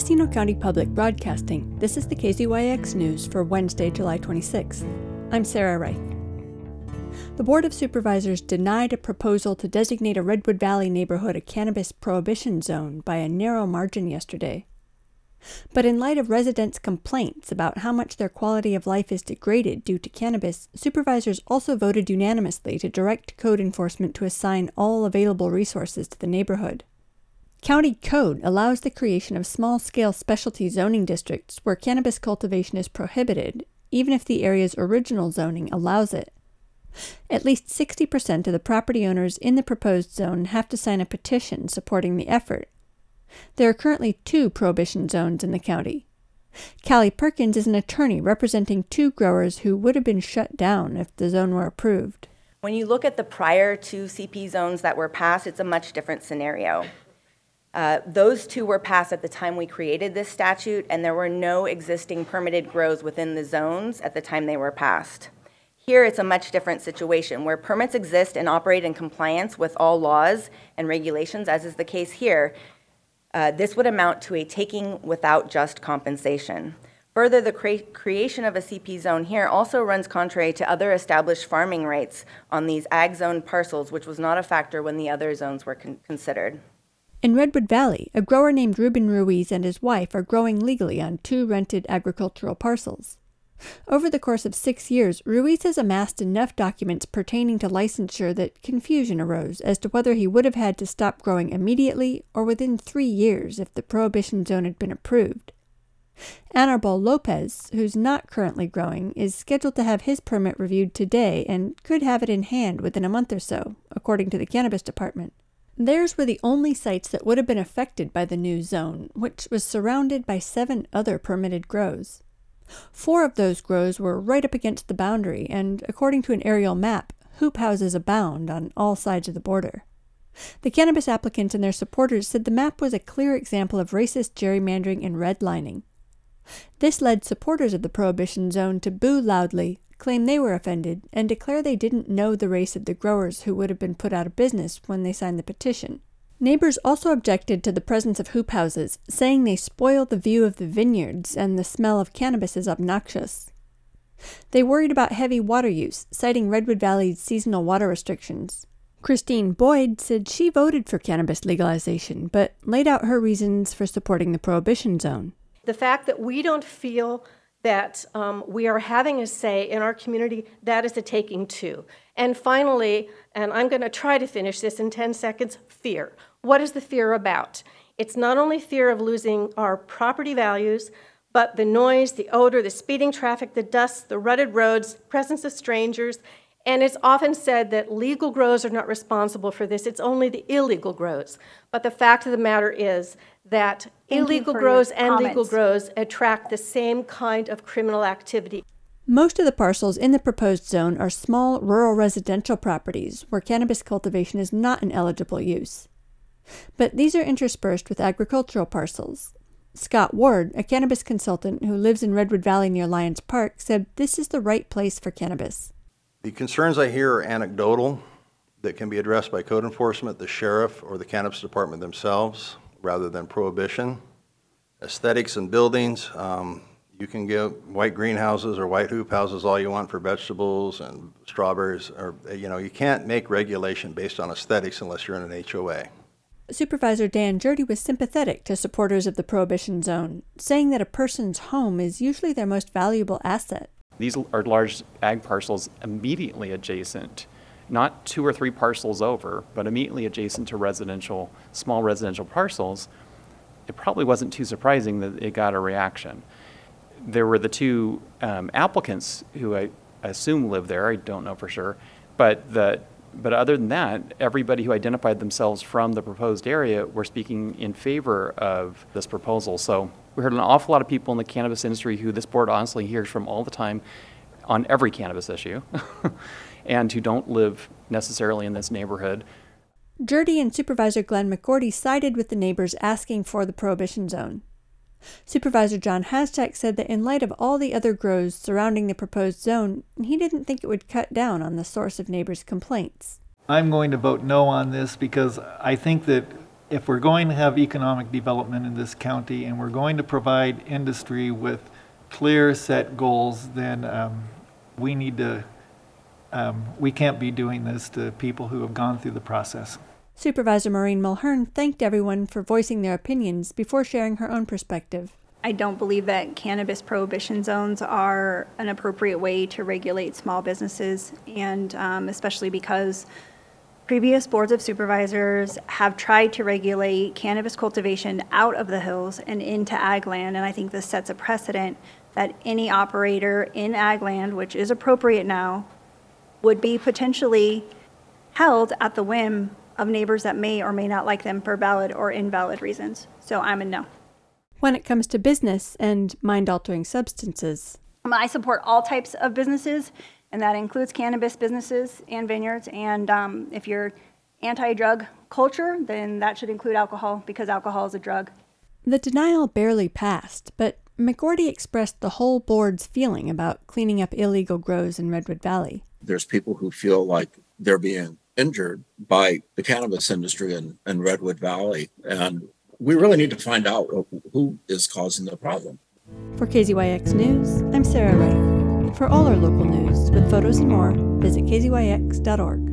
Mendocino County Public Broadcasting, this is the KZYX News for Wednesday, July 26th. I'm Sarah Reith. The Board of Supervisors denied a proposal to designate a Redwood Valley neighborhood a cannabis prohibition zone by a narrow margin yesterday. But in light of residents' complaints about how much their quality of life is degraded due to cannabis, supervisors also voted unanimously to direct code enforcement to assign all available resources to the neighborhood. County code allows the creation of small scale specialty zoning districts where cannabis cultivation is prohibited, even if the area's original zoning allows it. At least 60% of the property owners in the proposed zone have to sign a petition supporting the effort. There are currently two prohibition zones in the county. Callie Perkins is an attorney representing two growers who would have been shut down if the zone were approved. When you look at the prior two CP zones that were passed, it's a much different scenario. Uh, Those two were passed at the time we created this statute, and there were no existing permitted grows within the zones at the time they were passed. Here, it's a much different situation, where permits exist and operate in compliance with all laws and regulations, as is the case here. Uh, This would amount to a taking without just compensation. Further, the crea- creation of a CP zone here also runs contrary to other established farming rights on these ag zone parcels, which was not a factor when the other zones were con- considered. In Redwood Valley, a grower named Ruben Ruiz and his wife are growing legally on two rented agricultural parcels. Over the course of six years, Ruiz has amassed enough documents pertaining to licensure that confusion arose as to whether he would have had to stop growing immediately or within three years if the prohibition zone had been approved. Anarbol Lopez, who's not currently growing, is scheduled to have his permit reviewed today and could have it in hand within a month or so, according to the Cannabis Department. Theirs were the only sites that would have been affected by the new zone, which was surrounded by seven other permitted grows. Four of those grows were right up against the boundary, and according to an aerial map, hoop houses abound on all sides of the border. The cannabis applicants and their supporters said the map was a clear example of racist gerrymandering and redlining. This led supporters of the prohibition zone to boo loudly, claim they were offended, and declare they didn't know the race of the growers who would have been put out of business when they signed the petition. Neighbors also objected to the presence of hoop houses, saying they spoil the view of the vineyards and the smell of cannabis is obnoxious. They worried about heavy water use, citing Redwood Valley's seasonal water restrictions. Christine Boyd said she voted for cannabis legalization, but laid out her reasons for supporting the prohibition zone. The fact that we don't feel that um, we are having a say in our community, that is a taking too. And finally, and I'm going to try to finish this in 10 seconds fear. What is the fear about? It's not only fear of losing our property values, but the noise, the odor, the speeding traffic, the dust, the rutted roads, presence of strangers. And it's often said that legal grows are not responsible for this, it's only the illegal grows. But the fact of the matter is that Thank illegal for grows and legal comments. grows attract the same kind of criminal activity. Most of the parcels in the proposed zone are small rural residential properties where cannabis cultivation is not an eligible use. But these are interspersed with agricultural parcels. Scott Ward, a cannabis consultant who lives in Redwood Valley near Lions Park, said this is the right place for cannabis. The concerns I hear are anecdotal that can be addressed by code enforcement, the sheriff, or the cannabis department themselves, rather than prohibition. Aesthetics and buildings, um, you can get white greenhouses or white hoop houses all you want for vegetables and strawberries, or, you know, you can't make regulation based on aesthetics unless you're in an HOA. Supervisor Dan Gjerde was sympathetic to supporters of the prohibition zone, saying that a person's home is usually their most valuable asset. These are large ag parcels immediately adjacent, not two or three parcels over, but immediately adjacent to residential, small residential parcels. It probably wasn't too surprising that it got a reaction. There were the two um, applicants who I assume live there, I don't know for sure, but the, but other than that, everybody who identified themselves from the proposed area were speaking in favor of this proposal. So we heard an awful lot of people in the cannabis industry who this board honestly hears from all the time on every cannabis issue, and who don't live necessarily in this neighborhood. Gjerde and Supervisor Glenn McGourty sided with the neighbors asking for the prohibition zone. Supervisor John Haschak said that in light of all the other grows surrounding the proposed zone, he didn't think it would cut down on the source of neighbors' complaints. I'm going to vote no on this because I think that if we're going to have economic development in this county and we're going to provide industry with clear set goals, then um, we need to, um, we can't be doing this to people who have gone through the process. Supervisor Maureen Mulheren thanked everyone for voicing their opinions before sharing her own perspective. I don't believe that cannabis prohibition zones are an appropriate way to regulate small businesses, and um, especially because previous boards of supervisors have tried to regulate cannabis cultivation out of the hills and into ag land, and I think this sets a precedent that any operator in ag land, which is appropriate now, would be potentially held at the whim of neighbors that may or may not like them for valid or invalid reasons. So I'm a no. When it comes to business and mind altering substances, Um, I support all types of businesses, and that includes cannabis businesses and vineyards. And um, if you're anti-drug culture, then that should include alcohol because alcohol is a drug. the denial barely passed, but McGourty expressed the whole board's feeling about cleaning up illegal grows in Redwood Valley. there's people who feel like they're being injured by the cannabis industry in, in Redwood Valley. And we really need to find out who is causing the problem. For KZYX News, I'm Sarah Reith. For all our local news, with photos and more, visit kzyx.org.